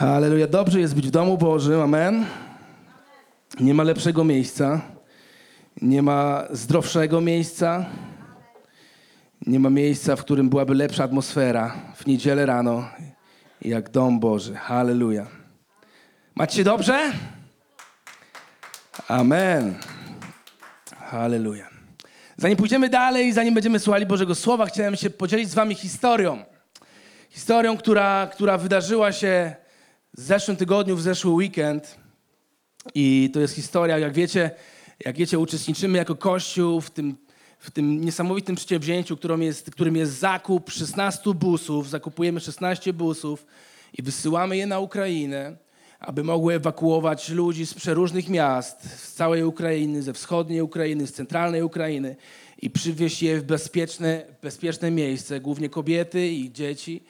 Halleluja. Dobrze jest być w domu Bożym. Amen. Nie ma lepszego miejsca. Nie ma zdrowszego miejsca. Nie ma miejsca, w którym byłaby lepsza atmosfera w niedzielę rano, jak dom Boży. Halleluja. Macie się dobrze? Amen. Halleluja. Zanim pójdziemy dalej, zanim będziemy słuchali Bożego Słowa, chciałem się podzielić z wami historią. Historią, która, która wydarzyła się w zeszłym tygodniu, w zeszły weekend. I to jest historia, jak wiecie, jak wiecie, uczestniczymy jako Kościół w tym, w tym niesamowitym przedsięwzięciu, którym jest, którym jest zakup 16 busów. Zakupujemy 16 busów i wysyłamy je na Ukrainę, aby mogły ewakuować ludzi z przeróżnych miast, z całej Ukrainy, ze wschodniej Ukrainy, z centralnej Ukrainy i przywieźć je w bezpieczne, bezpieczne miejsce, głównie kobiety i dzieci.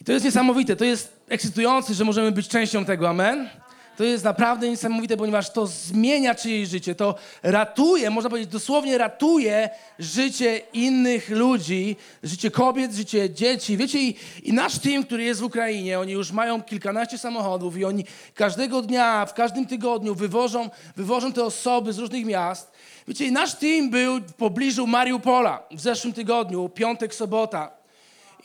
I to jest niesamowite, to jest ekscytujące, że możemy być częścią tego, amen? To jest naprawdę niesamowite, ponieważ to zmienia czyjeś życie, to ratuje, można powiedzieć dosłownie ratuje życie innych ludzi, życie kobiet, życie dzieci. Wiecie, i, i nasz team, który jest w Ukrainie, oni już mają kilkanaście samochodów i oni każdego dnia, w każdym tygodniu wywożą, wywożą te osoby z różnych miast. Wiecie, i nasz team był w pobliżu Mariupola w zeszłym tygodniu, piątek, sobota.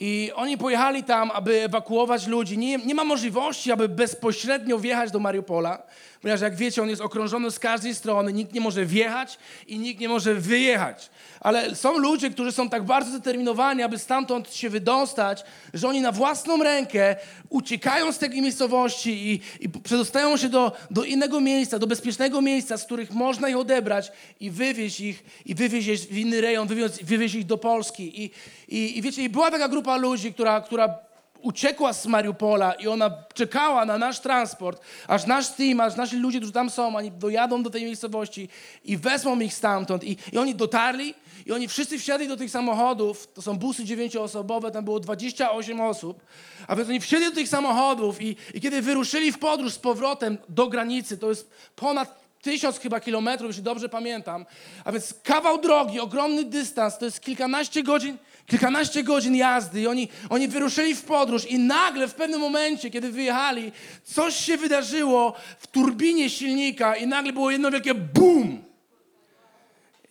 I oni pojechali tam, aby ewakuować ludzi. Nie, nie ma możliwości, aby bezpośrednio wjechać do Mariupola, ponieważ jak wiecie, on jest okrążony z każdej strony, nikt nie może wjechać i nikt nie może wyjechać. Ale są ludzie, którzy są tak bardzo zdeterminowani, aby stamtąd się wydostać, że oni na własną rękę uciekają z tej miejscowości i, i przedostają się do, do innego miejsca, do bezpiecznego miejsca, z których można ich odebrać i wywieźć ich, i wywieźć w inny rejon, wywieźć, wywieźć ich do Polski. I, i, I wiecie, i była taka grupa ludzi, która, która uciekła z Mariupola i ona czekała na nasz transport, aż nasz team, aż nasi ludzie, którzy tam są, oni dojadą do tej miejscowości i wezmą ich stamtąd. I, i oni dotarli i oni wszyscy wsiadli do tych samochodów, to są busy dziewięcioosobowe, tam było 28 osób, a więc oni wsiedli do tych samochodów i, i kiedy wyruszyli w podróż z powrotem do granicy, to jest ponad tysiąc chyba kilometrów, jeśli dobrze pamiętam, a więc kawał drogi, ogromny dystans, to jest kilkanaście godzin, kilkanaście godzin jazdy i oni, oni wyruszyli w podróż i nagle w pewnym momencie, kiedy wyjechali, coś się wydarzyło w turbinie silnika i nagle było jedno wielkie BUM!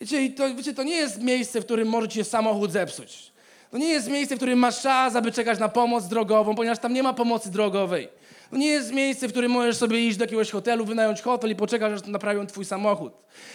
Wiecie, to, wiecie, to nie jest miejsce, w którym może ci się samochód zepsuć. To nie jest miejsce, w którym masz czas, aby czekać na pomoc drogową, ponieważ tam nie ma pomocy drogowej. To nie jest miejsce, w którym możesz sobie iść do jakiegoś hotelu, wynająć hotel i poczekać, aż naprawią twój samochód.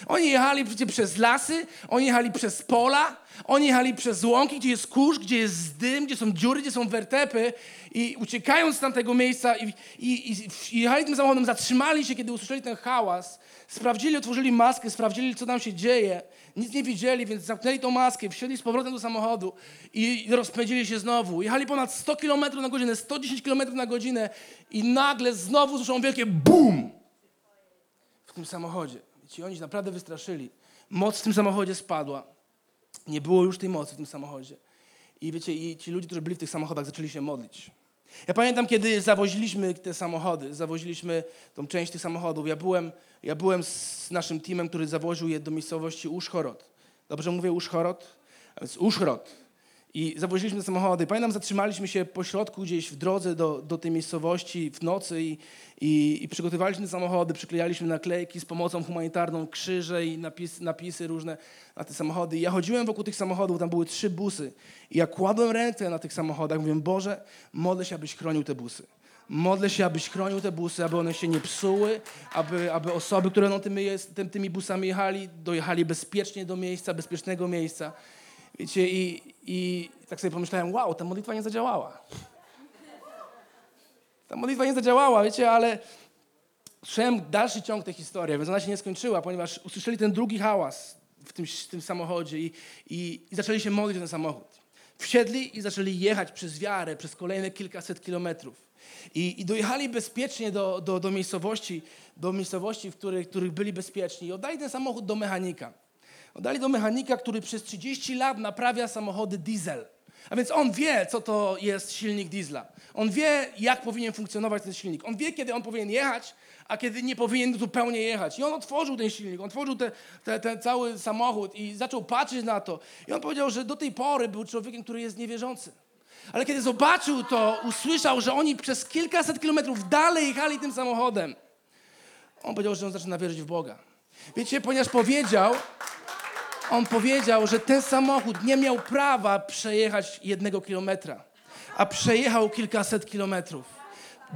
Oni jechali przecież przez lasy, oni jechali przez pola, oni jechali przez łąki, gdzie jest kurz, gdzie jest dym, gdzie są dziury, gdzie są wertepy i uciekając z tamtego miejsca i, i, i, i jechali tym samochodem, zatrzymali się, kiedy usłyszeli ten hałas, sprawdzili, otworzyli maskę, sprawdzili, co tam się dzieje. Nic nie widzieli, więc zamknęli tą maskę, wsiedli z powrotem do samochodu i rozpędzili się znowu. Jechali ponad 100 km na godzinę, 110 km na godzinę i nagle znowu słyszą wielkie BUM! W tym samochodzie. Ci oni się naprawdę wystraszyli. Moc w tym samochodzie spadła. Nie było już tej mocy w tym samochodzie. I wiecie, i ci ludzie, którzy byli w tych samochodach, zaczęli się modlić. Ja pamiętam, kiedy zawoziliśmy te samochody, zawoziliśmy tą część tych samochodów. Ja byłem, ja byłem z naszym teamem, który zawoził je do miejscowości Uszchorod. Dobrze mówię Uszchorod? A więc Uszchorod. I zawoziliśmy samochody. Pamiętam, zatrzymaliśmy się po środku gdzieś w drodze do, do tej miejscowości w nocy i, i, i przygotowaliśmy samochody, przyklejaliśmy naklejki z pomocą humanitarną, krzyże i napis, napisy różne na te samochody. I ja chodziłem wokół tych samochodów, tam były trzy busy. I ja kładłem ręce na tych samochodach, mówię, Boże, modlę się, abyś chronił te busy. Modlę się, abyś chronił te busy, aby one się nie psuły, aby, aby osoby, które no, tymi, tymi busami jechali, dojechali bezpiecznie do miejsca, bezpiecznego miejsca. Wiecie, i, i tak sobie pomyślałem, wow, ta modlitwa nie zadziałała. Ta modlitwa nie zadziałała, wiecie, ale słyszałem dalszy ciąg tej historii, więc ona się nie skończyła, ponieważ usłyszeli ten drugi hałas w tym, w tym samochodzie i, i, i zaczęli się modlić o ten samochód. Wsiedli i zaczęli jechać przez wiarę, przez kolejne kilkaset kilometrów. I, i dojechali bezpiecznie do, do, do miejscowości, do miejscowości, w których, których byli bezpieczni. I oddali ten samochód do mechanika. Oddali do mechanika, który przez 30 lat naprawia samochody diesel. A więc on wie, co to jest silnik diesla. On wie, jak powinien funkcjonować ten silnik. On wie, kiedy on powinien jechać, a kiedy nie powinien zupełnie jechać. I on otworzył ten silnik, on otworzył te, te, ten cały samochód i zaczął patrzeć na to. I on powiedział, że do tej pory był człowiekiem, który jest niewierzący. Ale kiedy zobaczył to, usłyszał, że oni przez kilkaset kilometrów dalej jechali tym samochodem, on powiedział, że on zaczyna wierzyć w Boga. Wiecie, ponieważ powiedział, on powiedział, że ten samochód nie miał prawa przejechać jednego kilometra, a przejechał kilkaset kilometrów.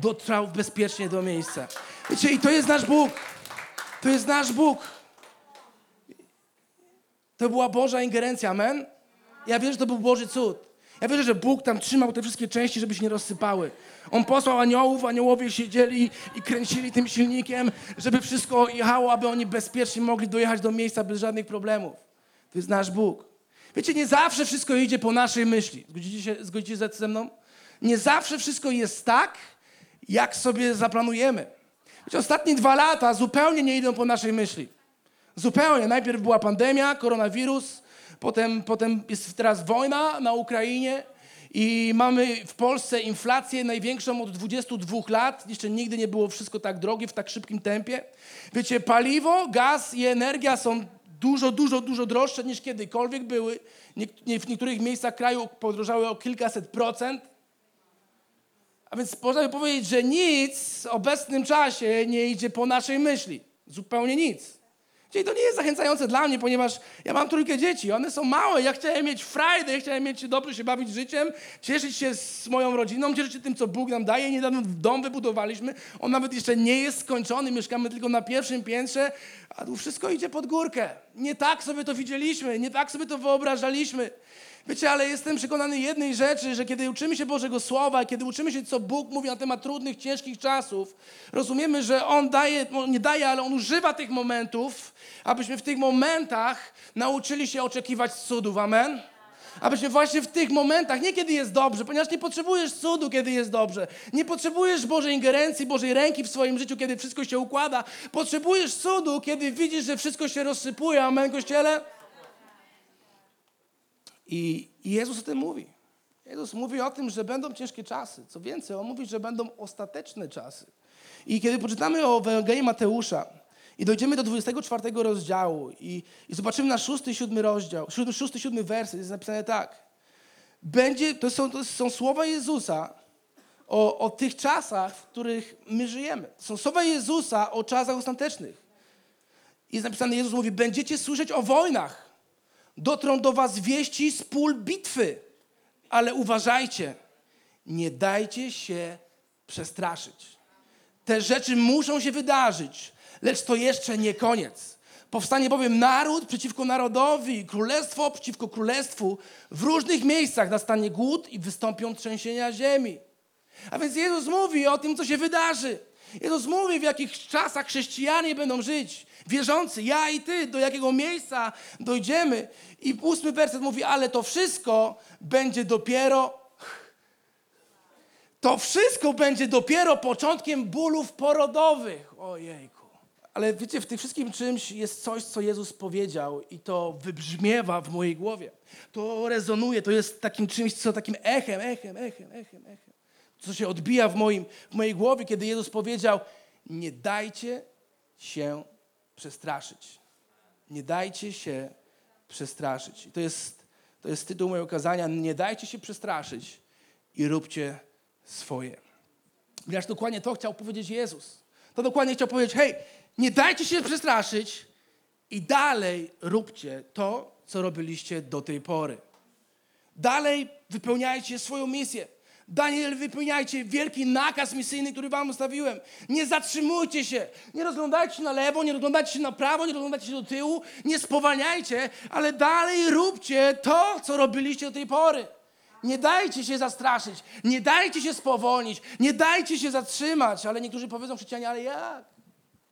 Dotrwał bezpiecznie do miejsca. Wiecie, i to jest nasz Bóg. To jest nasz Bóg. To była Boża ingerencja, amen? Ja wierzę, że to był Boży cud. Ja wierzę, że Bóg tam trzymał te wszystkie części, żeby się nie rozsypały. On posłał aniołów, aniołowie siedzieli i kręcili tym silnikiem, żeby wszystko jechało, aby oni bezpiecznie mogli dojechać do miejsca bez żadnych problemów. To jest nasz Bóg. Wiecie, nie zawsze wszystko idzie po naszej myśli. Zgodzicie się, zgodzicie się ze mną? Nie zawsze wszystko jest tak, jak sobie zaplanujemy. Wiecie, ostatnie dwa lata zupełnie nie idą po naszej myśli. Zupełnie. Najpierw była pandemia, koronawirus, potem, potem jest teraz wojna na Ukrainie i mamy w Polsce inflację największą od 22 lat. Jeszcze nigdy nie było wszystko tak drogie w tak szybkim tempie. Wiecie, paliwo, gaz i energia są dużo, dużo, dużo droższe niż kiedykolwiek były. W niektórych miejscach kraju podrożały o kilkaset procent. A więc można by powiedzieć, że nic w obecnym czasie nie idzie po naszej myśli. Zupełnie nic. Czyli to nie jest zachęcające dla mnie, ponieważ ja mam trójkę dzieci, one są małe, ja chciałem mieć frajdę, chciałem mieć dobrze się bawić życiem, cieszyć się z moją rodziną, cieszyć się tym, co Bóg nam daje. Niedawno dom wybudowaliśmy, on nawet jeszcze nie jest skończony, mieszkamy tylko na pierwszym piętrze, a tu wszystko idzie pod górkę. Nie tak sobie to widzieliśmy, nie tak sobie to wyobrażaliśmy. Wiecie, ale jestem przekonany jednej rzeczy, że kiedy uczymy się Bożego Słowa, kiedy uczymy się, co Bóg mówi na temat trudnych, ciężkich czasów, rozumiemy, że On daje, nie daje, ale On używa tych momentów, abyśmy w tych momentach nauczyli się oczekiwać cudów. Amen? Abyśmy właśnie w tych momentach, nie kiedy jest dobrze, ponieważ nie potrzebujesz cudu, kiedy jest dobrze. Nie potrzebujesz Bożej ingerencji, Bożej ręki w swoim życiu, kiedy wszystko się układa. Potrzebujesz cudu, kiedy widzisz, że wszystko się rozsypuje. Amen, Kościele? I Jezus o tym mówi. Jezus mówi o tym, że będą ciężkie czasy. Co więcej, On mówi, że będą ostateczne czasy. I kiedy poczytamy o Ewangelii Mateusza i dojdziemy do 24 rozdziału i, i zobaczymy na 6 i 7 rozdział, 6 i 7 werset, jest napisane tak. Będzie, to są, to są słowa Jezusa o, o tych czasach, w których my żyjemy. To są słowa Jezusa o czasach ostatecznych. I jest napisane, Jezus mówi, będziecie słyszeć o wojnach dotrą do was wieści z pól bitwy. Ale uważajcie, nie dajcie się przestraszyć. Te rzeczy muszą się wydarzyć, lecz to jeszcze nie koniec. Powstanie bowiem naród przeciwko narodowi, królestwo przeciwko królestwu. W różnych miejscach nastanie głód i wystąpią trzęsienia ziemi. A więc Jezus mówi o tym, co się wydarzy. Jezus mówi, w jakich czasach chrześcijanie będą żyć wierzący, ja i ty, do jakiego miejsca dojdziemy. I ósmy werset mówi, ale to wszystko będzie dopiero, to wszystko będzie dopiero początkiem bólów porodowych. Ojejku. Ale wiecie, w tym wszystkim czymś jest coś, co Jezus powiedział i to wybrzmiewa w mojej głowie. To rezonuje, to jest takim czymś, co takim echem, echem, echem, echem, echem. Co się odbija w, moim, w mojej głowie, kiedy Jezus powiedział, nie dajcie się przestraszyć. Nie dajcie się przestraszyć. I to jest, to jest tytuł mojego kazania. Nie dajcie się przestraszyć i róbcie swoje. Ponieważ dokładnie to chciał powiedzieć Jezus. To dokładnie chciał powiedzieć, hej, nie dajcie się przestraszyć i dalej róbcie to, co robiliście do tej pory. Dalej wypełniajcie swoją misję. Daniel, wypełniajcie wielki nakaz misyjny, który wam ustawiłem. Nie zatrzymujcie się. Nie rozglądajcie się na lewo, nie rozglądajcie się na prawo, nie rozglądajcie się do tyłu. Nie spowalniajcie, ale dalej róbcie to, co robiliście do tej pory. Nie dajcie się zastraszyć, nie dajcie się spowolnić, nie dajcie się zatrzymać. Ale niektórzy powiedzą chrześcijanie, ale jak?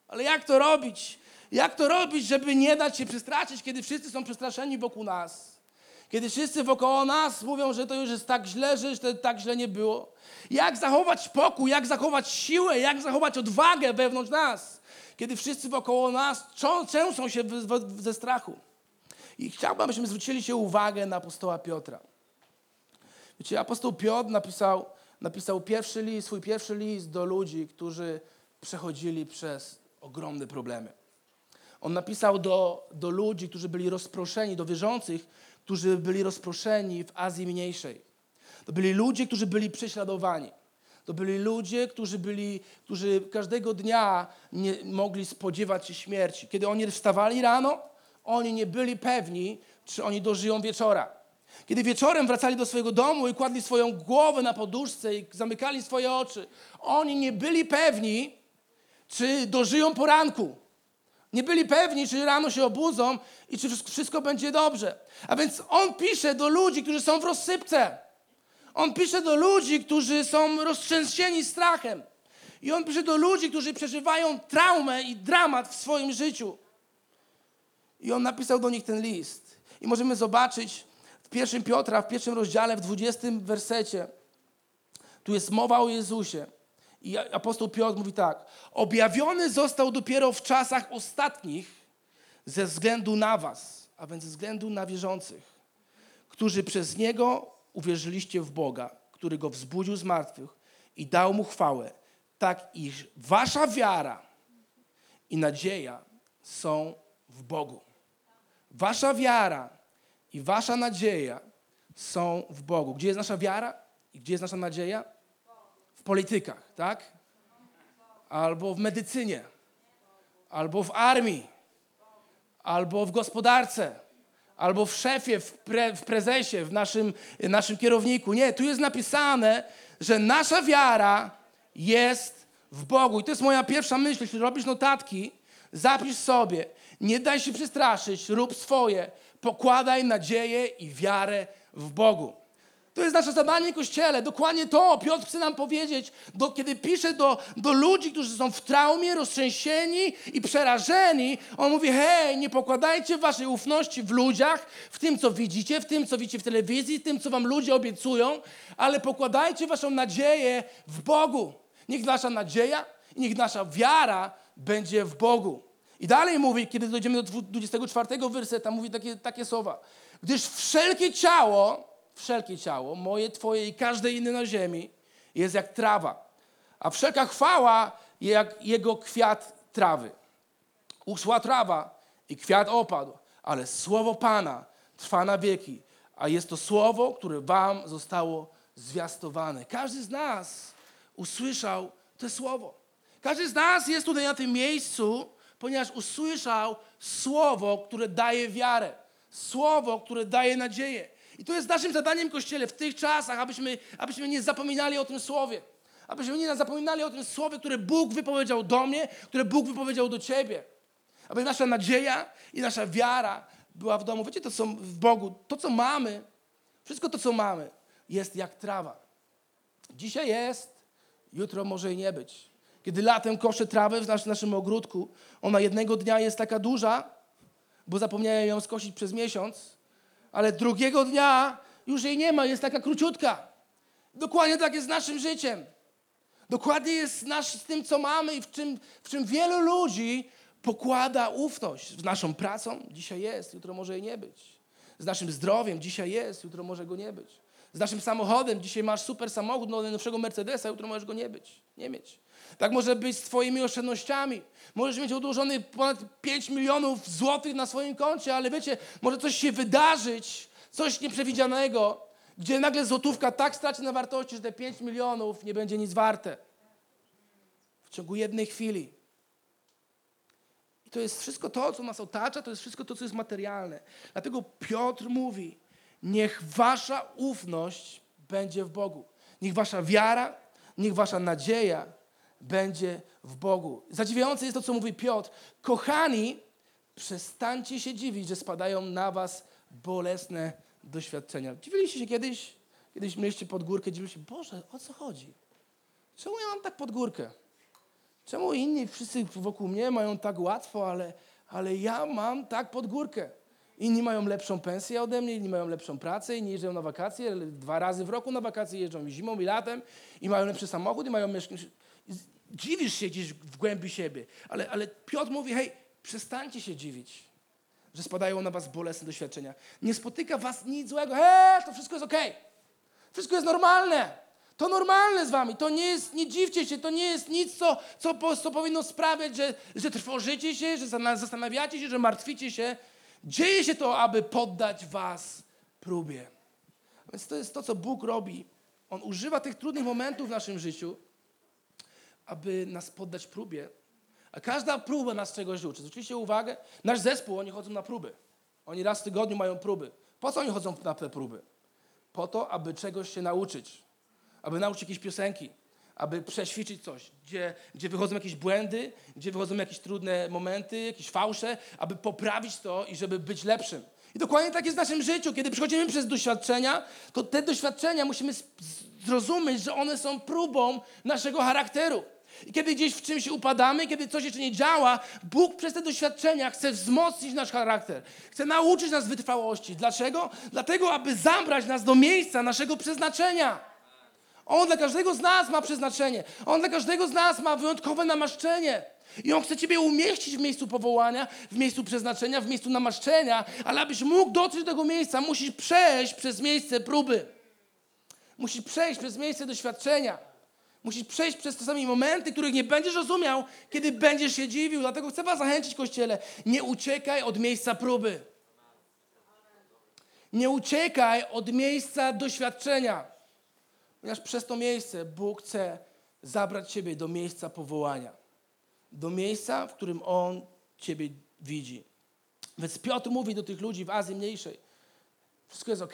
Ale jak to robić? Jak to robić, żeby nie dać się przestraszyć, kiedy wszyscy są przestraszeni wokół nas? Kiedy wszyscy wokoło nas mówią, że to już jest tak źle, że to tak źle nie było. Jak zachować pokój, jak zachować siłę, jak zachować odwagę wewnątrz nas, kiedy wszyscy wokoło nas trzęsą się ze strachu. I chciałbym, abyśmy zwrócili się uwagę na apostoła Piotra. Wiecie, apostoł Piotr napisał, napisał pierwszy list, swój pierwszy list do ludzi, którzy przechodzili przez ogromne problemy. On napisał do, do ludzi, którzy byli rozproszeni, do wierzących, którzy byli rozproszeni w Azji Mniejszej. To byli ludzie, którzy byli prześladowani. To byli ludzie, którzy, byli, którzy każdego dnia nie mogli spodziewać się śmierci. Kiedy oni wstawali rano, oni nie byli pewni, czy oni dożyją wieczora. Kiedy wieczorem wracali do swojego domu i kładli swoją głowę na poduszce i zamykali swoje oczy, oni nie byli pewni, czy dożyją poranku. Nie byli pewni, czy rano się obudzą i czy wszystko będzie dobrze. A więc on pisze do ludzi, którzy są w rozsypce. On pisze do ludzi, którzy są roztrzęsieni strachem. I on pisze do ludzi, którzy przeżywają traumę i dramat w swoim życiu. I on napisał do nich ten list. I możemy zobaczyć w pierwszym Piotra, w pierwszym rozdziale, w dwudziestym wersecie. Tu jest mowa o Jezusie. I apostoł Piotr mówi tak: Objawiony został dopiero w czasach ostatnich ze względu na Was, a więc ze względu na wierzących, którzy przez niego uwierzyliście w Boga, który go wzbudził z martwych i dał mu chwałę, tak iż Wasza wiara i nadzieja są w Bogu. Wasza wiara i Wasza nadzieja są w Bogu. Gdzie jest nasza wiara i gdzie jest nasza nadzieja? W politykach, tak? Albo w medycynie, albo w armii, albo w gospodarce, albo w szefie, w, pre, w prezesie, w naszym, naszym kierowniku. Nie, tu jest napisane, że nasza wiara jest w Bogu. I to jest moja pierwsza myśl. Jeśli robisz notatki, zapisz sobie. Nie daj się przestraszyć, rób swoje. Pokładaj nadzieję i wiarę w Bogu. To jest nasze zadanie, Kościele. Dokładnie to Piotr chce nam powiedzieć, do, kiedy pisze do, do ludzi, którzy są w traumie, roztrzęsieni i przerażeni. On mówi, hej, nie pokładajcie waszej ufności w ludziach, w tym, co widzicie, w tym, co widzicie w telewizji, w tym, co wam ludzie obiecują, ale pokładajcie waszą nadzieję w Bogu. Niech nasza nadzieja i niech nasza wiara będzie w Bogu. I dalej mówi, kiedy dojdziemy do 24 werseta, mówi takie, takie słowa. Gdyż wszelkie ciało, wszelkie ciało, moje, twoje i każde inne na ziemi, jest jak trawa, a wszelka chwała jak jego kwiat trawy. Uszła trawa i kwiat opadł, ale słowo Pana trwa na wieki, a jest to słowo, które wam zostało zwiastowane. Każdy z nas usłyszał to słowo. Każdy z nas jest tutaj na tym miejscu, ponieważ usłyszał słowo, które daje wiarę, słowo, które daje nadzieję. I to jest naszym zadaniem, Kościele, w tych czasach, abyśmy, abyśmy nie zapominali o tym słowie. Abyśmy nie zapominali o tym słowie, które Bóg wypowiedział do mnie, które Bóg wypowiedział do ciebie. Aby nasza nadzieja i nasza wiara była w domu. Wiecie, to co w Bogu, to co mamy, wszystko to co mamy, jest jak trawa. Dzisiaj jest, jutro może i nie być. Kiedy latem koszę trawę w naszym ogródku, ona jednego dnia jest taka duża, bo zapomniałem ją skosić przez miesiąc, ale drugiego dnia już jej nie ma, jest taka króciutka. Dokładnie tak jest z naszym życiem. Dokładnie jest nasz, z tym, co mamy i w czym, w czym wielu ludzi pokłada ufność. Z naszą pracą dzisiaj jest, jutro może jej nie być. Z naszym zdrowiem dzisiaj jest, jutro może go nie być. Z naszym samochodem dzisiaj masz super samochód, no, najnowszego Mercedesa, jutro możesz go nie być, nie mieć. Tak może być z Twoimi oszczędnościami. Możesz mieć odłożony ponad 5 milionów złotych na swoim koncie, ale wiecie, może coś się wydarzyć, coś nieprzewidzianego, gdzie nagle złotówka tak straci na wartości, że te 5 milionów nie będzie nic warte. W ciągu jednej chwili. I to jest wszystko to, co nas otacza, to jest wszystko to, co jest materialne. Dlatego Piotr mówi, niech wasza ufność będzie w Bogu. Niech wasza wiara, niech wasza nadzieja będzie w Bogu. Zadziwiające jest to, co mówi Piotr. Kochani, przestańcie się dziwić, że spadają na was bolesne doświadczenia. Dziwiliście się kiedyś? Kiedyś mieliście pod górkę, dziwiliście Boże, o co chodzi? Czemu ja mam tak pod górkę? Czemu inni wszyscy wokół mnie mają tak łatwo, ale, ale ja mam tak pod górkę? Inni mają lepszą pensję ode mnie, inni mają lepszą pracę, inni jeżdżą na wakacje, dwa razy w roku na wakacje jeżdżą zimą i latem, i mają lepszy samochód, i mają mieszkanie dziwisz się gdzieś w głębi siebie. Ale, ale Piotr mówi, hej, przestańcie się dziwić, że spadają na was bolesne doświadczenia. Nie spotyka was nic złego. Hej, to wszystko jest okej. Okay. Wszystko jest normalne. To normalne z wami. To nie jest, nie dziwcie się, to nie jest nic, co, co, co powinno sprawiać, że, że trwożycie się, że zastanawiacie się, że martwicie się. Dzieje się to, aby poddać was próbie. Więc to jest to, co Bóg robi On używa tych trudnych momentów w naszym życiu, aby nas poddać próbie. A każda próba nas czegoś uczy. Zwróćcie uwagę, nasz zespół, oni chodzą na próby. Oni raz w tygodniu mają próby. Po co oni chodzą na te próby? Po to, aby czegoś się nauczyć. Aby nauczyć jakieś piosenki, aby przećwiczyć coś, gdzie, gdzie wychodzą jakieś błędy, gdzie wychodzą jakieś trudne momenty, jakieś fałsze, aby poprawić to i żeby być lepszym. I dokładnie tak jest w naszym życiu. Kiedy przechodzimy przez doświadczenia, to te doświadczenia musimy zrozumieć, że one są próbą naszego charakteru. I kiedy gdzieś w czymś upadamy, kiedy coś jeszcze nie działa, Bóg przez te doświadczenia chce wzmocnić nasz charakter. Chce nauczyć nas wytrwałości. Dlaczego? Dlatego, aby zabrać nas do miejsca naszego przeznaczenia. On dla każdego z nas ma przeznaczenie. On dla każdego z nas ma wyjątkowe namaszczenie. I On chce Ciebie umieścić w miejscu powołania, w miejscu przeznaczenia, w miejscu namaszczenia, ale abyś mógł dotrzeć do tego miejsca, musisz przejść przez miejsce próby. Musisz przejść przez miejsce doświadczenia. Musisz przejść przez czasami momenty, których nie będziesz rozumiał, kiedy będziesz się dziwił. Dlatego chcę Was zachęcić, Kościele, nie uciekaj od miejsca próby. Nie uciekaj od miejsca doświadczenia. Ponieważ przez to miejsce Bóg chce zabrać Ciebie do miejsca powołania. Do miejsca, w którym On Ciebie widzi. Więc Piotr mówi do tych ludzi w Azji Mniejszej, wszystko jest ok.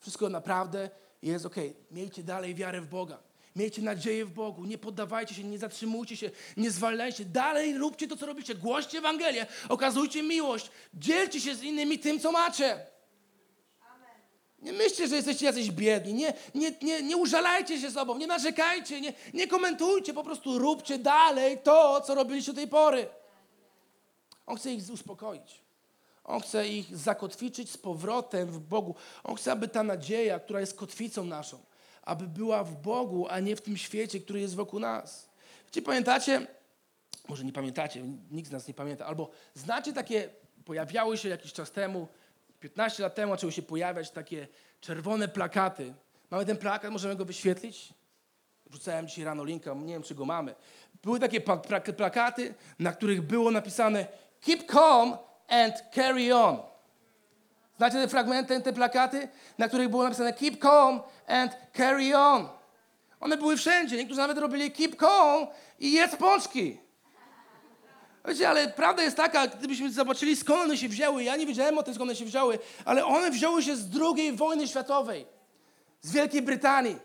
Wszystko naprawdę jest ok. Miejcie dalej wiarę w Boga. Miejcie nadzieję w Bogu. Nie poddawajcie się, nie zatrzymujcie się, nie zwalajcie. Dalej róbcie to, co robicie. Głoście Ewangelię, okazujcie miłość. Dzielcie się z innymi tym, co macie. Nie myślcie, że jesteście jacyś biedni. Nie, nie, nie, nie użalajcie się sobą, nie narzekajcie, nie, nie komentujcie. Po prostu róbcie dalej to, co robiliście do tej pory. On chce ich uspokoić. On chce ich zakotwiczyć z powrotem w Bogu. On chce, aby ta nadzieja, która jest kotwicą naszą, aby była w Bogu, a nie w tym świecie, który jest wokół nas. Czy pamiętacie, może nie pamiętacie, nikt z nas nie pamięta, albo znacie takie, pojawiały się jakiś czas temu, 15 lat temu zaczęły się pojawiać takie czerwone plakaty. Mamy ten plakat, możemy go wyświetlić? Rzucałem dzisiaj rano linka, nie wiem, czy go mamy. Były takie plakaty, na których było napisane Keep calm and carry on. Znacie te fragmenty, te plakaty, na których było napisane Keep calm and carry on. One były wszędzie. Niektórzy nawet robili Keep calm i jedz pączki. Wiecie, ale prawda jest taka, gdybyśmy zobaczyli skąd one się wzięły, ja nie wiedziałem o tym skąd one się wzięły, ale one wzięły się z II wojny światowej, z Wielkiej Brytanii.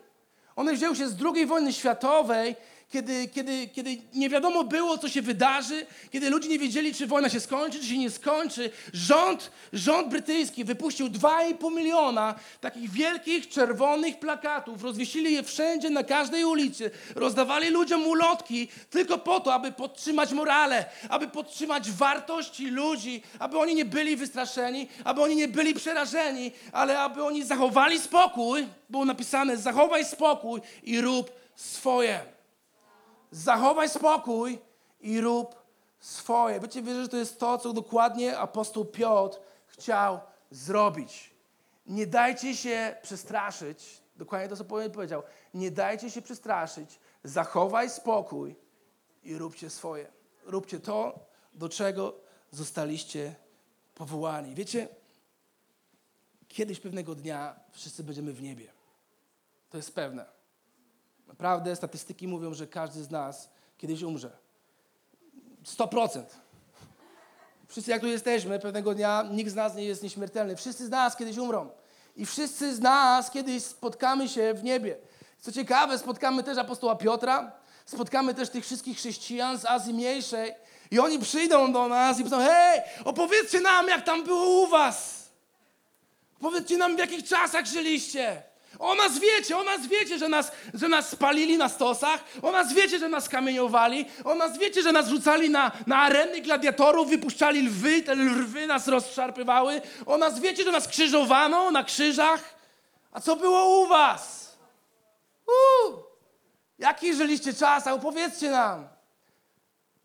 One wzięły się z II wojny światowej, kiedy, kiedy, kiedy nie wiadomo było, co się wydarzy, kiedy ludzie nie wiedzieli, czy wojna się skończy, czy się nie skończy, rząd, rząd brytyjski wypuścił 2,5 miliona takich wielkich, czerwonych plakatów, rozwiesili je wszędzie, na każdej ulicy, rozdawali ludziom ulotki tylko po to, aby podtrzymać morale, aby podtrzymać wartości ludzi, aby oni nie byli wystraszeni, aby oni nie byli przerażeni, ale aby oni zachowali spokój, było napisane, zachowaj spokój i rób swoje zachowaj spokój i rób swoje. Wiecie, wierzę, że to jest to, co dokładnie apostoł Piotr chciał zrobić. Nie dajcie się przestraszyć. Dokładnie to, co powiedział. Nie dajcie się przestraszyć. Zachowaj spokój i róbcie swoje. Róbcie to, do czego zostaliście powołani. Wiecie, kiedyś pewnego dnia wszyscy będziemy w niebie. To jest pewne. Naprawdę statystyki mówią, że każdy z nas kiedyś umrze. 100%. Wszyscy jak tu jesteśmy, pewnego dnia nikt z nas nie jest nieśmiertelny. Wszyscy z nas kiedyś umrą. I wszyscy z nas kiedyś spotkamy się w niebie. Co ciekawe, spotkamy też apostoła Piotra, spotkamy też tych wszystkich chrześcijan z Azji Mniejszej i oni przyjdą do nas i powiedzą, hej, opowiedzcie nam, jak tam było u was. Powiedzcie nam, w jakich czasach żyliście. O nas wiecie, o nas wiecie, że nas, że nas spalili na stosach, o nas wiecie, że nas kamieniowali, o nas wiecie, że nas rzucali na, na areny gladiatorów, wypuszczali lwy, te lwy nas rozszarpywały, o nas wiecie, że nas krzyżowano na krzyżach. A co było u was? Uu, jaki żyliście czas, a opowiedzcie nam.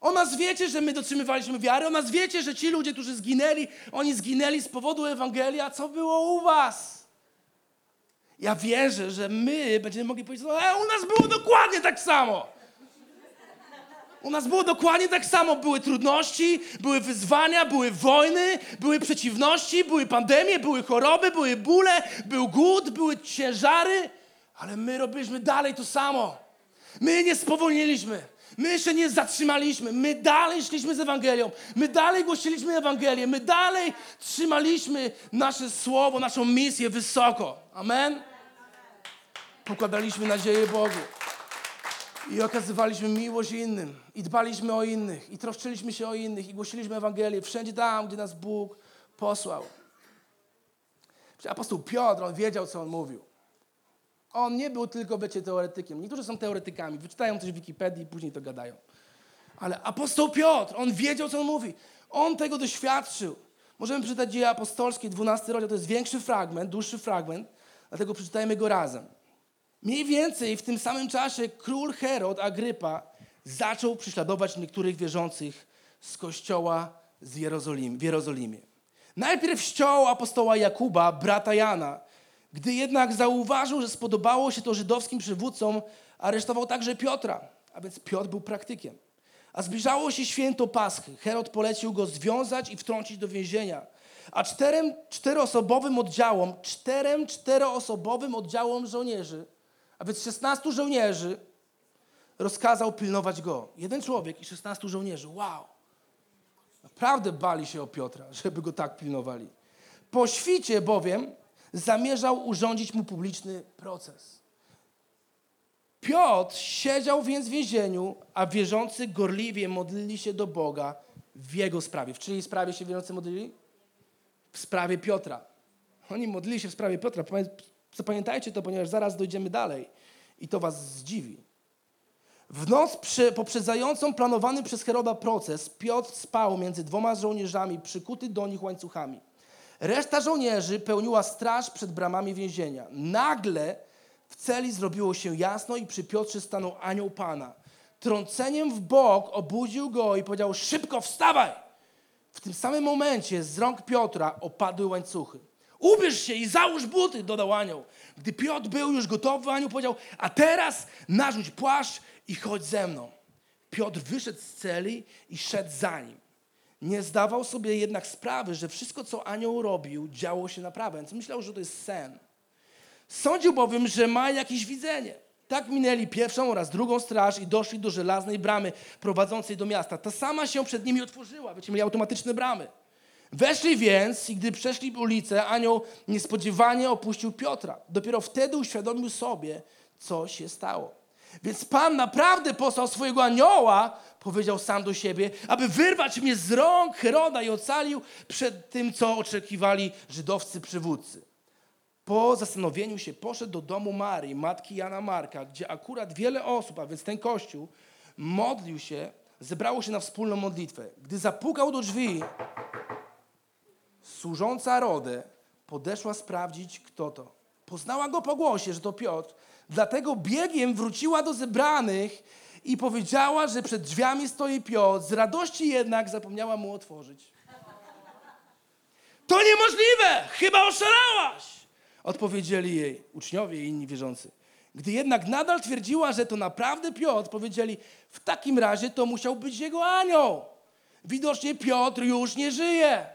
O nas wiecie, że my dotrzymywaliśmy wiary, o nas wiecie, że ci ludzie, którzy zginęli, oni zginęli z powodu Ewangelii, a co było u was? Ja wierzę, że my będziemy mogli powiedzieć, no, u nas było dokładnie tak samo. U nas było dokładnie tak samo. Były trudności, były wyzwania, były wojny, były przeciwności, były pandemie, były choroby, były bóle, był głód, były ciężary, ale my robiliśmy dalej to samo. My nie spowolniliśmy. My się nie zatrzymaliśmy. My dalej szliśmy z Ewangelią. My dalej głosiliśmy Ewangelię. My dalej trzymaliśmy nasze słowo, naszą misję wysoko. Amen? Pokładaliśmy nadzieję Bogu. I okazywaliśmy miłość innym, i dbaliśmy o innych, i troszczyliśmy się o innych, i głosiliśmy Ewangelię wszędzie tam, gdzie nas Bóg posłał. Apostoł Piotr, on wiedział, co on mówił. On nie był tylko, wiecie, teoretykiem. Niektórzy są teoretykami, wyczytają coś w Wikipedii i później to gadają. Ale apostoł Piotr, on wiedział, co on mówi. On tego doświadczył. Możemy przeczytać Dzieje Apostolskie, 12 rozdział, to jest większy fragment, dłuższy fragment, dlatego przeczytajmy go razem. Mniej więcej w tym samym czasie król Herod Agrypa zaczął prześladować niektórych wierzących z kościoła z Jerozolim, w Jerozolimie. Najpierw ściął apostoła Jakuba, brata Jana. Gdy jednak zauważył, że spodobało się to żydowskim przywódcom, aresztował także Piotra, a więc Piotr był praktykiem. A zbliżało się święto Paschy. Herod polecił go związać i wtrącić do więzienia. A czterem czteroosobowym oddziałom, czterem czteroosobowym oddziałom żołnierzy a więc 16 żołnierzy rozkazał pilnować go. Jeden człowiek i 16 żołnierzy. Wow! Naprawdę bali się o Piotra, żeby go tak pilnowali. Po świcie bowiem zamierzał urządzić mu publiczny proces. Piotr siedział więc w więzieniu, a wierzący gorliwie modlili się do Boga w jego sprawie. W czyjej sprawie się wierzący modlili? W sprawie Piotra. Oni modlili się w sprawie Piotra. Zapamiętajcie to, ponieważ zaraz dojdziemy dalej i to was zdziwi. W noc poprzedzającą planowany przez Heroda proces Piotr spał między dwoma żołnierzami, przykuty do nich łańcuchami. Reszta żołnierzy pełniła straż przed bramami więzienia. Nagle w celi zrobiło się jasno i przy Piotrze stanął anioł Pana. Trąceniem w bok obudził go i powiedział, szybko wstawaj! W tym samym momencie z rąk Piotra opadły łańcuchy. Ubierz się i załóż buty, dodał anioł. Gdy Piotr był już gotowy, anioł powiedział, a teraz narzuć płaszcz i chodź ze mną. Piotr wyszedł z celi i szedł za nim. Nie zdawał sobie jednak sprawy, że wszystko, co anioł robił, działo się naprawdę, więc myślał, że to jest sen. Sądził bowiem, że ma jakieś widzenie. Tak minęli pierwszą oraz drugą straż i doszli do żelaznej bramy prowadzącej do miasta. Ta sama się przed nimi otworzyła, wiecie, mieli automatyczne bramy. Weszli więc i gdy przeszli ulicę, anioł niespodziewanie opuścił Piotra. Dopiero wtedy uświadomił sobie, co się stało. Więc Pan naprawdę posłał swojego anioła, powiedział sam do siebie, aby wyrwać mnie z rąk Heroda i ocalił przed tym, co oczekiwali żydowscy przywódcy. Po zastanowieniu się poszedł do domu Marii, matki Jana Marka, gdzie akurat wiele osób, a więc ten kościół, modlił się, zebrało się na wspólną modlitwę. Gdy zapukał do drzwi, służąca Rodę podeszła sprawdzić, kto to. Poznała go po głosie, że to Piotr, dlatego biegiem wróciła do zebranych i powiedziała, że przed drzwiami stoi Piotr. Z radości jednak zapomniała mu otworzyć. To niemożliwe! Chyba oszalałaś! Odpowiedzieli jej uczniowie i inni wierzący. Gdy jednak nadal twierdziła, że to naprawdę Piotr, powiedzieli, w takim razie to musiał być jego anioł. Widocznie Piotr już nie żyje.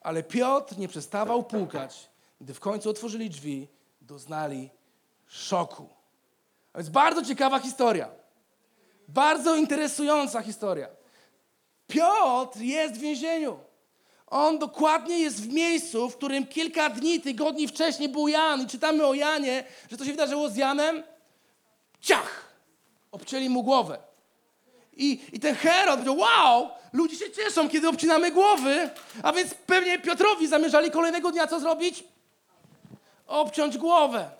Ale Piotr nie przestawał pukać. Gdy w końcu otworzyli drzwi, doznali szoku. To jest bardzo ciekawa historia. Bardzo interesująca historia. Piotr jest w więzieniu. On dokładnie jest w miejscu, w którym kilka dni, tygodni wcześniej był Jan. I czytamy o Janie, że to się wydarzyło z Janem. Ciach! Obcięli mu głowę. I, I ten Herod powiedział, wow, ludzie się cieszą, kiedy obcinamy głowy, a więc pewnie Piotrowi zamierzali kolejnego dnia co zrobić? Obciąć głowę.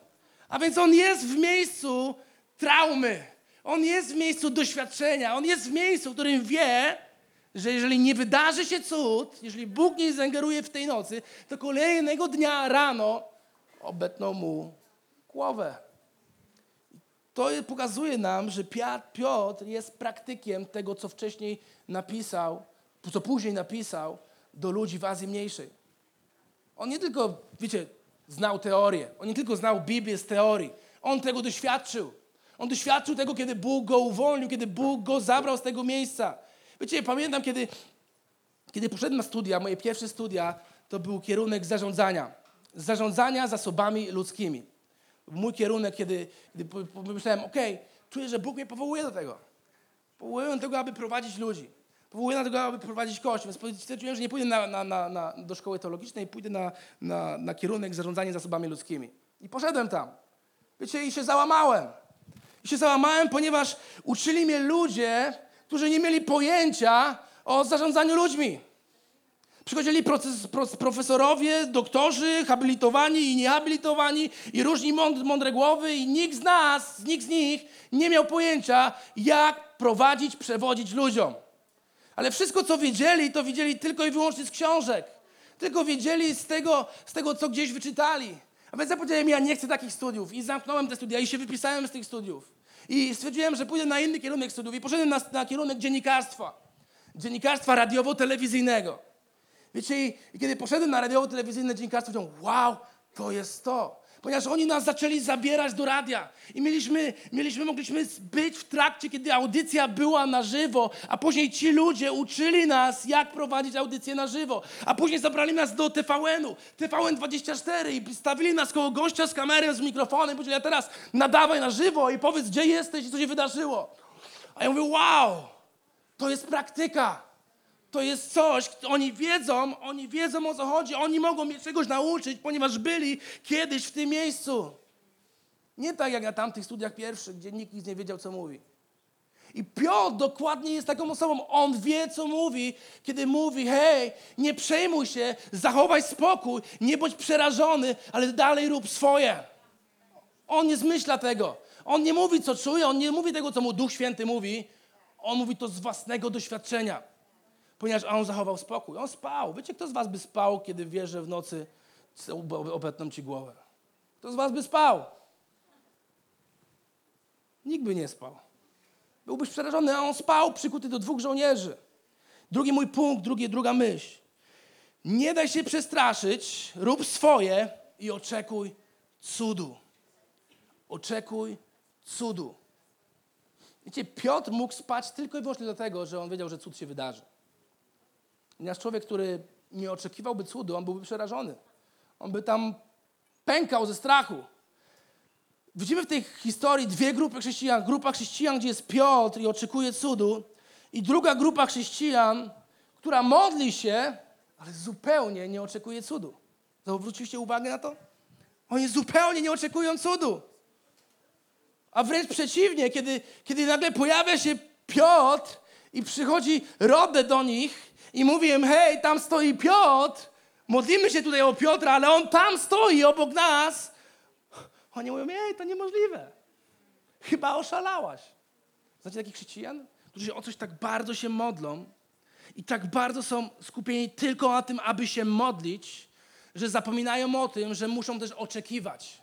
A więc on jest w miejscu traumy. On jest w miejscu doświadczenia. On jest w miejscu, w którym wie, że jeżeli nie wydarzy się cud, jeżeli Bóg nie zaingeruje w tej nocy, to kolejnego dnia rano obetną mu głowę. To pokazuje nam, że Piotr jest praktykiem tego, co wcześniej napisał, co później napisał do ludzi w Azji Mniejszej. On nie tylko, wiecie, znał teorię, on nie tylko znał Biblię z teorii, on tego doświadczył. On doświadczył tego, kiedy Bóg go uwolnił, kiedy Bóg go zabrał z tego miejsca. Wiecie, pamiętam, kiedy, kiedy poszedłem na studia, moje pierwsze studia, to był kierunek zarządzania. Zarządzania zasobami ludzkimi. Mój kierunek, kiedy, kiedy pomyślałem, okej, czuję, że Bóg mnie powołuje do tego. Powołuje do tego, aby prowadzić ludzi. Powołuje do tego, aby prowadzić kościół. Więc stwierdziłem, że nie pójdę na, na, na, na, do szkoły teologicznej, pójdę na, na, na kierunek zarządzania zasobami ludzkimi. I poszedłem tam. Wiecie, i się załamałem. I się załamałem, ponieważ uczyli mnie ludzie, którzy nie mieli pojęcia o zarządzaniu ludźmi. Przychodzili proces, profesorowie, doktorzy, habilitowani i niehabilitowani i różni mądre głowy i nikt z nas, nikt z nich nie miał pojęcia, jak prowadzić, przewodzić ludziom. Ale wszystko, co wiedzieli, to widzieli tylko i wyłącznie z książek. Tylko wiedzieli z tego, z tego co gdzieś wyczytali. A więc ja powiedziałem, ja nie chcę takich studiów. I zamknąłem te studia i się wypisałem z tych studiów. I stwierdziłem, że pójdę na inny kierunek studiów i poszedłem na, na kierunek dziennikarstwa. Dziennikarstwa radiowo-telewizyjnego. Wiecie, i kiedy poszedłem na radiowo-telewizyjne dziennikarstwo, powiedziałem, wow, to jest to ponieważ oni nas zaczęli zabierać do radia. I mieliśmy, mieliśmy, mogliśmy być w trakcie, kiedy audycja była na żywo, a później ci ludzie uczyli nas, jak prowadzić audycję na żywo. A później zabrali nas do TVN-u, TVN24 i stawili nas koło gościa z kamerą, z mikrofonem i powiedzieli, a teraz nadawaj na żywo i powiedz, gdzie jesteś i co się wydarzyło. A ja mówię, wow, to jest praktyka. To jest coś, oni wiedzą, oni wiedzą o co chodzi, oni mogą mnie czegoś nauczyć, ponieważ byli kiedyś w tym miejscu. Nie tak jak na tamtych studiach pierwszych, gdzie nikt nic nie wiedział, co mówi. I Piotr dokładnie jest taką osobą. On wie, co mówi, kiedy mówi: hej, nie przejmuj się, zachowaj spokój, nie bądź przerażony, ale dalej rób swoje. On nie zmyśla tego. On nie mówi, co czuje, on nie mówi tego, co mu Duch Święty mówi. On mówi to z własnego doświadczenia ponieważ on zachował spokój. On spał. Wiecie, kto z was by spał, kiedy wie, że w nocy obetną ci głowę? Kto z was by spał? Nikt by nie spał. Byłbyś przerażony, a on spał przykuty do dwóch żołnierzy. Drugi mój punkt, drugi, druga myśl. Nie daj się przestraszyć, rób swoje i oczekuj cudu. Oczekuj cudu. Wiecie, Piotr mógł spać tylko i wyłącznie dlatego, że on wiedział, że cud się wydarzy. Ponieważ człowiek, który nie oczekiwałby cudu, on byłby przerażony. On by tam pękał ze strachu. Widzimy w tej historii dwie grupy chrześcijan. Grupa chrześcijan, gdzie jest Piotr i oczekuje cudu, i druga grupa chrześcijan, która modli się, ale zupełnie nie oczekuje cudu. Zwróciliście uwagę na to? Oni zupełnie nie oczekują cudu. A wręcz przeciwnie, kiedy, kiedy nagle pojawia się Piotr i przychodzi Rodę do nich i mówię im, hej, tam stoi Piotr, modlimy się tutaj o Piotra, ale on tam stoi obok nas. Oni mówią, ej, to niemożliwe. Chyba oszalałaś. Znacie takich chrześcijan, którzy o coś tak bardzo się modlą i tak bardzo są skupieni tylko na tym, aby się modlić, że zapominają o tym, że muszą też oczekiwać.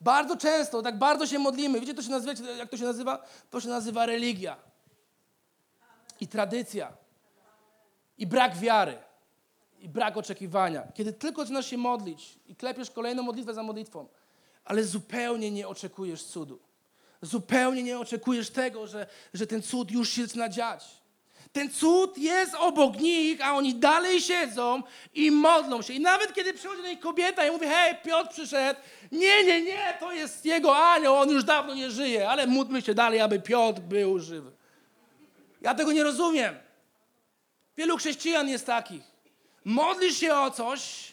Bardzo często, tak bardzo się modlimy. Wiecie, to się nazywa, jak to się nazywa? To się nazywa religia i tradycja i brak wiary, i brak oczekiwania. Kiedy tylko zaczynasz się modlić i klepiesz kolejną modlitwę za modlitwą, ale zupełnie nie oczekujesz cudu. Zupełnie nie oczekujesz tego, że, że ten cud już się zaczyna dziać. Ten cud jest obok nich, a oni dalej siedzą i modlą się. I nawet kiedy przychodzi do nich kobieta i mówi, hej, Piotr przyszedł, nie, nie, nie, to jest jego anioł, on już dawno nie żyje, ale módlmy się dalej, aby Piotr był żywy. Ja tego nie rozumiem. Wielu chrześcijan jest takich. Modlisz się o coś,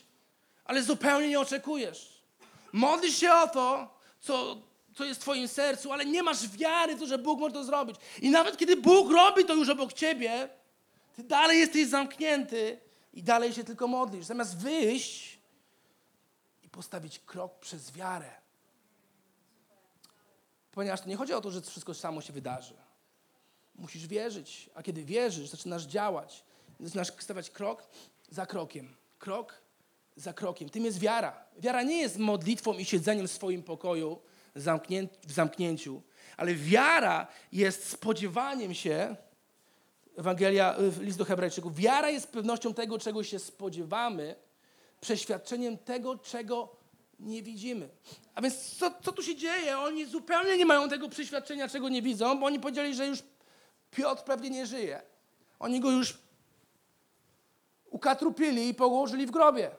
ale zupełnie nie oczekujesz. Modlisz się o to, co, co jest w Twoim sercu, ale nie masz wiary w to, że Bóg może to zrobić. I nawet kiedy Bóg robi to już obok Ciebie, Ty dalej jesteś zamknięty i dalej się tylko modlisz. Zamiast wyjść i postawić krok przez wiarę. Ponieważ nie chodzi o to, że wszystko samo się wydarzy. Musisz wierzyć, a kiedy wierzysz, zaczynasz działać zaczynasz stawać krok za krokiem. Krok za krokiem. Tym jest wiara. Wiara nie jest modlitwą i siedzeniem w swoim pokoju w zamknięciu, ale wiara jest spodziewaniem się, Ewangelia, list do Hebrajczyków, wiara jest pewnością tego, czego się spodziewamy, przeświadczeniem tego, czego nie widzimy. A więc co, co tu się dzieje? Oni zupełnie nie mają tego przeświadczenia, czego nie widzą, bo oni powiedzieli, że już Piotr pewnie nie żyje. Oni go już ukatrupili i położyli w grobie.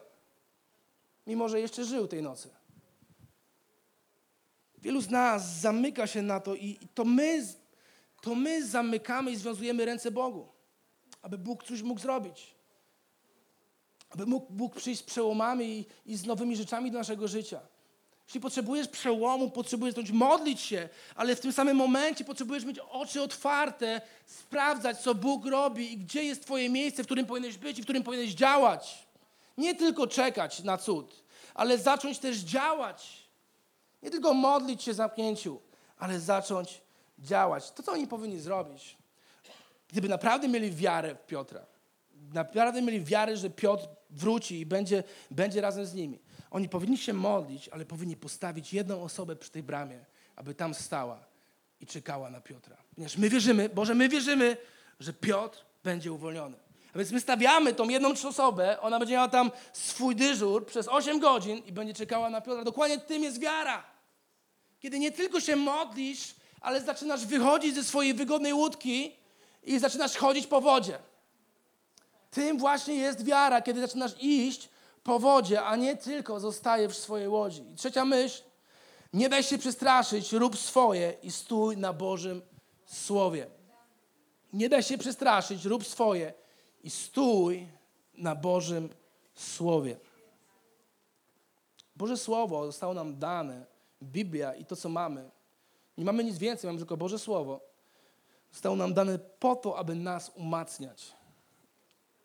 Mimo, że jeszcze żył tej nocy. Wielu z nas zamyka się na to i to my, to my zamykamy i związujemy ręce Bogu, aby Bóg coś mógł zrobić. Aby mógł Bóg przyjść z przełomami i, i z nowymi rzeczami do naszego życia. Jeśli potrzebujesz przełomu, potrzebujesz zacząć modlić się, ale w tym samym momencie potrzebujesz mieć oczy otwarte, sprawdzać, co Bóg robi i gdzie jest Twoje miejsce, w którym powinieneś być i w którym powinieneś działać. Nie tylko czekać na cud, ale zacząć też działać. Nie tylko modlić się w zamknięciu, ale zacząć działać. To, co oni powinni zrobić, gdyby naprawdę mieli wiarę w Piotra, naprawdę mieli wiarę, że Piotr wróci i będzie, będzie razem z nimi. Oni powinni się modlić, ale powinni postawić jedną osobę przy tej bramie, aby tam stała i czekała na Piotra. Ponieważ my wierzymy, Boże, my wierzymy, że Piotr będzie uwolniony. A więc my stawiamy tą jedną osobę, ona będzie miała tam swój dyżur przez 8 godzin i będzie czekała na Piotra. Dokładnie tym jest wiara. Kiedy nie tylko się modlisz, ale zaczynasz wychodzić ze swojej wygodnej łódki i zaczynasz chodzić po wodzie. Tym właśnie jest wiara, kiedy zaczynasz iść po wodzie, a nie tylko zostajesz w swojej łodzi. I trzecia myśl, nie daj się przestraszyć, rób swoje i stój na Bożym Słowie. Nie daj się przestraszyć, rób swoje i stój na Bożym Słowie. Boże Słowo zostało nam dane, Biblia i to, co mamy. Nie mamy nic więcej, mamy tylko Boże Słowo. Zostało nam dane po to, aby nas umacniać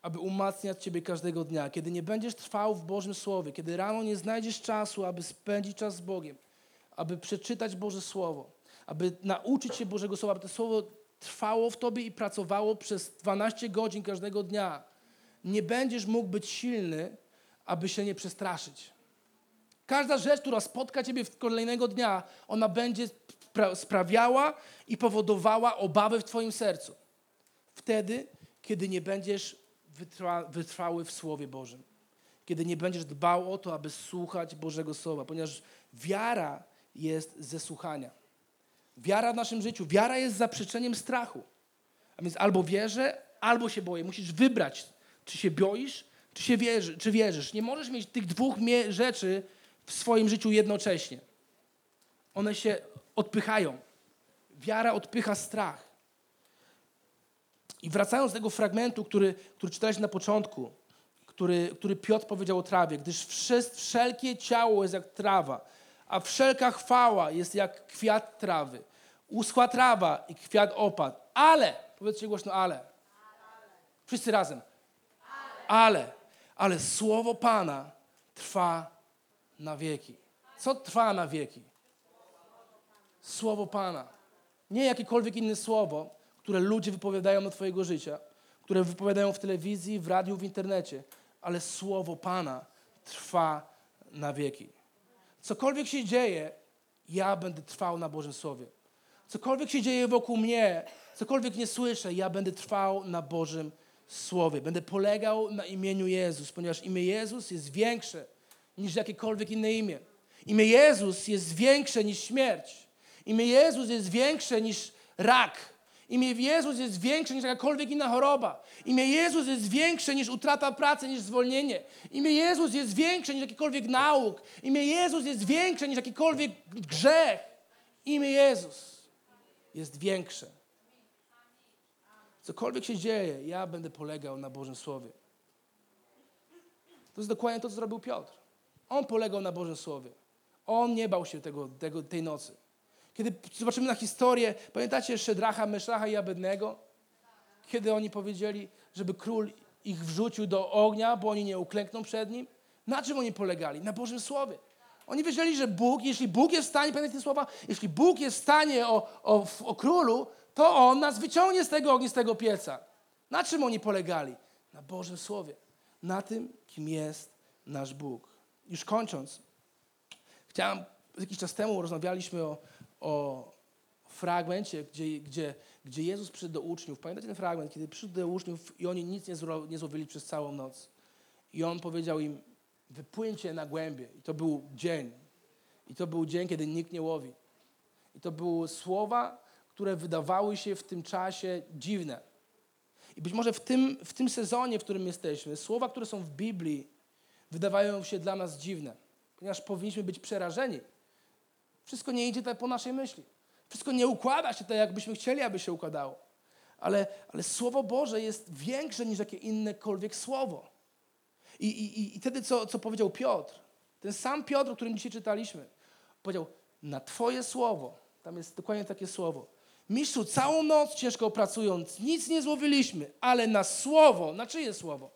aby umacniać Ciebie każdego dnia. Kiedy nie będziesz trwał w Bożym Słowie, kiedy rano nie znajdziesz czasu, aby spędzić czas z Bogiem, aby przeczytać Boże Słowo, aby nauczyć się Bożego Słowa, aby to Słowo trwało w Tobie i pracowało przez 12 godzin każdego dnia, nie będziesz mógł być silny, aby się nie przestraszyć. Każda rzecz, która spotka Ciebie kolejnego dnia, ona będzie sprawiała i powodowała obawy w Twoim sercu. Wtedy, kiedy nie będziesz wytrwa, wytrwały w Słowie Bożym. Kiedy nie będziesz dbał o to, aby słuchać Bożego Słowa, ponieważ wiara jest ze słuchania. Wiara w naszym życiu, wiara jest zaprzeczeniem strachu. A więc albo wierzę, albo się boję. Musisz wybrać, czy się boisz, czy, się wierzy, czy wierzysz. Nie możesz mieć tych dwóch rzeczy w swoim życiu jednocześnie. One się odpychają. Wiara odpycha strach. I wracając do tego fragmentu, który, który czytałeś na początku, który, który Piotr powiedział o trawie, gdyż wszelkie ciało jest jak trawa, a wszelka chwała jest jak kwiat trawy. Uschła trawa i kwiat opadł. Ale, powiedzcie głośno, ale. Wszyscy razem. Ale. Ale słowo Pana trwa na wieki. Co trwa na wieki? Słowo Pana. Nie jakiekolwiek inne słowo, które ludzie wypowiadają do Twojego życia, które wypowiadają w telewizji, w radiu, w internecie, ale słowo Pana trwa na wieki. Cokolwiek się dzieje, ja będę trwał na Bożym Słowie. Cokolwiek się dzieje wokół mnie, cokolwiek nie słyszę, ja będę trwał na Bożym Słowie. Będę polegał na imieniu Jezus, ponieważ imię Jezus jest większe niż jakiekolwiek inne imię. Imię Jezus jest większe niż śmierć. Imię Jezus jest większe niż rak. Imię Jezus jest większe niż jakakolwiek inna choroba. Imię Jezus jest większe niż utrata pracy, niż zwolnienie. Imię Jezus jest większe niż jakikolwiek nauk. Imię Jezus jest większe niż jakikolwiek grzech. Imię Jezus jest większe. Cokolwiek się dzieje, ja będę polegał na Bożym Słowie. To jest dokładnie to, co zrobił Piotr. On polegał na Bożym Słowie. On nie bał się tego, tego, tej nocy. Kiedy zobaczymy na historię, pamiętacie Szedracha, Meszacha i Abednego? Kiedy oni powiedzieli, żeby król ich wrzucił do ognia, bo oni nie uklękną przed nim? Na czym oni polegali? Na Bożym Słowie. Oni wiedzieli, że Bóg, jeśli Bóg jest w stanie, pamiętajcie te słowa, jeśli Bóg jest w stanie o, o, o królu, to On nas wyciągnie z tego ognistego pieca. Na czym oni polegali? Na Bożym Słowie. Na tym, kim jest nasz Bóg. Już kończąc, chciałem, jakiś czas temu rozmawialiśmy o, o fragmencie, gdzie, gdzie, gdzie Jezus przyszedł do uczniów. Pamiętacie ten fragment, kiedy przyszedł do uczniów i oni nic nie, zro, nie przez całą noc. I On powiedział im, Wypłyńcie na głębie. I to był dzień. I to był dzień, kiedy nikt nie łowi. I to były słowa, które wydawały się w tym czasie dziwne. I być może w tym, w tym sezonie, w którym jesteśmy, słowa, które są w Biblii, wydawają się dla nas dziwne, ponieważ powinniśmy być przerażeni. Wszystko nie idzie tak po naszej myśli. Wszystko nie układa się tak, jakbyśmy chcieli, aby się układało. Ale, ale Słowo Boże jest większe niż jakie innekolwiek słowo. I, i, i wtedy, co, co powiedział Piotr, ten sam Piotr, o którym dzisiaj czytaliśmy, powiedział, na Twoje słowo, tam jest dokładnie takie słowo, mistrzu, całą noc ciężko pracując, nic nie złowiliśmy, ale na słowo, na czyje słowo?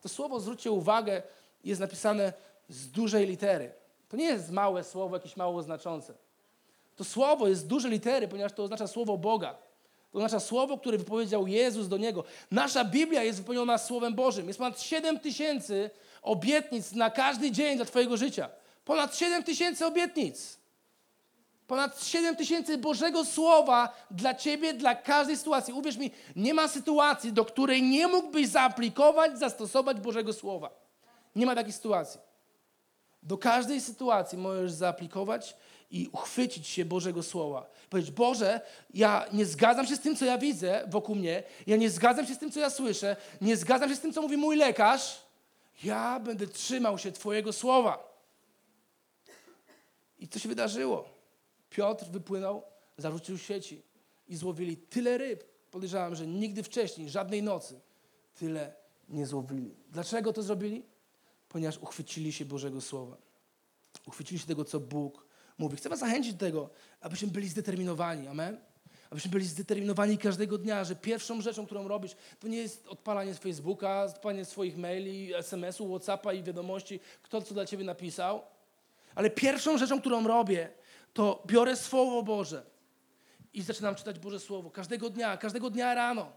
To słowo, zwróćcie uwagę, jest napisane z dużej litery. To nie jest małe słowo, jakieś mało znaczące. To słowo jest z dużej litery, ponieważ to oznacza słowo Boga. To oznacza słowo, które wypowiedział Jezus do Niego. Nasza Biblia jest wypełniona Słowem Bożym. Jest ponad 7 tysięcy obietnic na każdy dzień dla Twojego życia. Ponad 7 tysięcy obietnic. Ponad 7 tysięcy Bożego Słowa dla Ciebie, dla każdej sytuacji. Uwierz mi, nie ma sytuacji, do której nie mógłbyś zaaplikować, zastosować Bożego Słowa. Nie ma takiej sytuacji. Do każdej sytuacji możesz zaaplikować i uchwycić się Bożego Słowa. Powiedzieć, Boże, ja nie zgadzam się z tym, co ja widzę wokół mnie, ja nie zgadzam się z tym, co ja słyszę, nie zgadzam się z tym, co mówi mój lekarz. Ja będę trzymał się Twojego Słowa. I co się wydarzyło? Piotr wypłynął, zarzucił sieci i złowili tyle ryb. Podejrzewam, że nigdy wcześniej, żadnej nocy, tyle nie złowili. Dlaczego to zrobili? Ponieważ uchwycili się Bożego Słowa. Uchwycili się tego, co Bóg mówi. Chcę Was zachęcić do tego, abyśmy byli zdeterminowani. Amen? Abyśmy byli zdeterminowani każdego dnia, że pierwszą rzeczą, którą robisz, to nie jest odpalanie z Facebooka, odpalanie swoich maili, SMS-u, Whatsappa i wiadomości, kto co dla Ciebie napisał. Ale pierwszą rzeczą, którą robię, to biorę Słowo Boże i zaczynam czytać Boże Słowo każdego dnia, każdego dnia rano.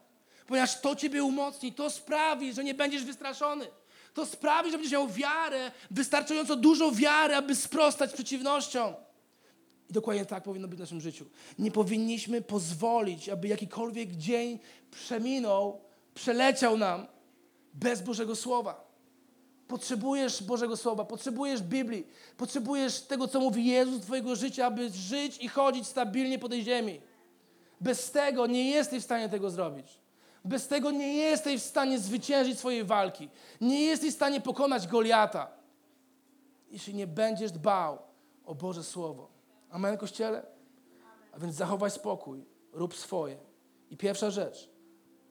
Ponieważ to Ciebie umocni, to sprawi, że nie będziesz wystraszony. To sprawi, że będziesz miał wiarę, wystarczająco dużo wiary, aby sprostać przeciwnościom. I dokładnie tak powinno być w naszym życiu. Nie powinniśmy pozwolić, aby jakikolwiek dzień przeminął, przeleciał nam bez Bożego Słowa. Potrzebujesz Bożego Słowa, potrzebujesz Biblii, potrzebujesz tego, co mówi Jezus Twojego życia, aby żyć i chodzić stabilnie po tej ziemi. Bez tego nie jesteś w stanie tego zrobić. Bez tego nie jesteś w stanie zwyciężyć swojej walki. Nie jesteś w stanie pokonać Goliata, jeśli nie będziesz dbał o Boże Słowo. Amen, Kościele? A więc zachowaj spokój, rób swoje. I pierwsza rzecz,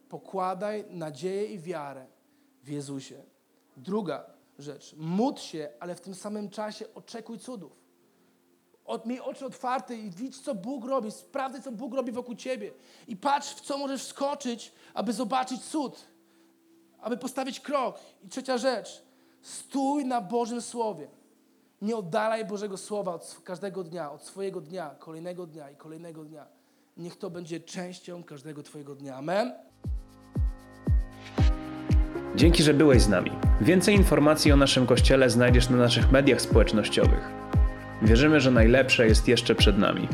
pokładaj nadzieję i wiarę w Jezusie. Druga rzecz, módl się, ale w tym samym czasie oczekuj cudów. Od, miej oczy otwarte i widz, co Bóg robi. Sprawdzaj, co Bóg robi wokół ciebie. I patrz, w co możesz wskoczyć, aby zobaczyć cud. Aby postawić krok. I trzecia rzecz. Stój na Bożym Słowie. Nie oddalaj Bożego Słowa od każdego dnia, od swojego dnia, kolejnego dnia i kolejnego dnia. Niech to będzie częścią każdego Twojego dnia. Amen. Dzięki, że byłeś z nami. Więcej informacji o naszym kościele znajdziesz na naszych mediach społecznościowych. Wierzymy, że najlepsze jest jeszcze przed nami.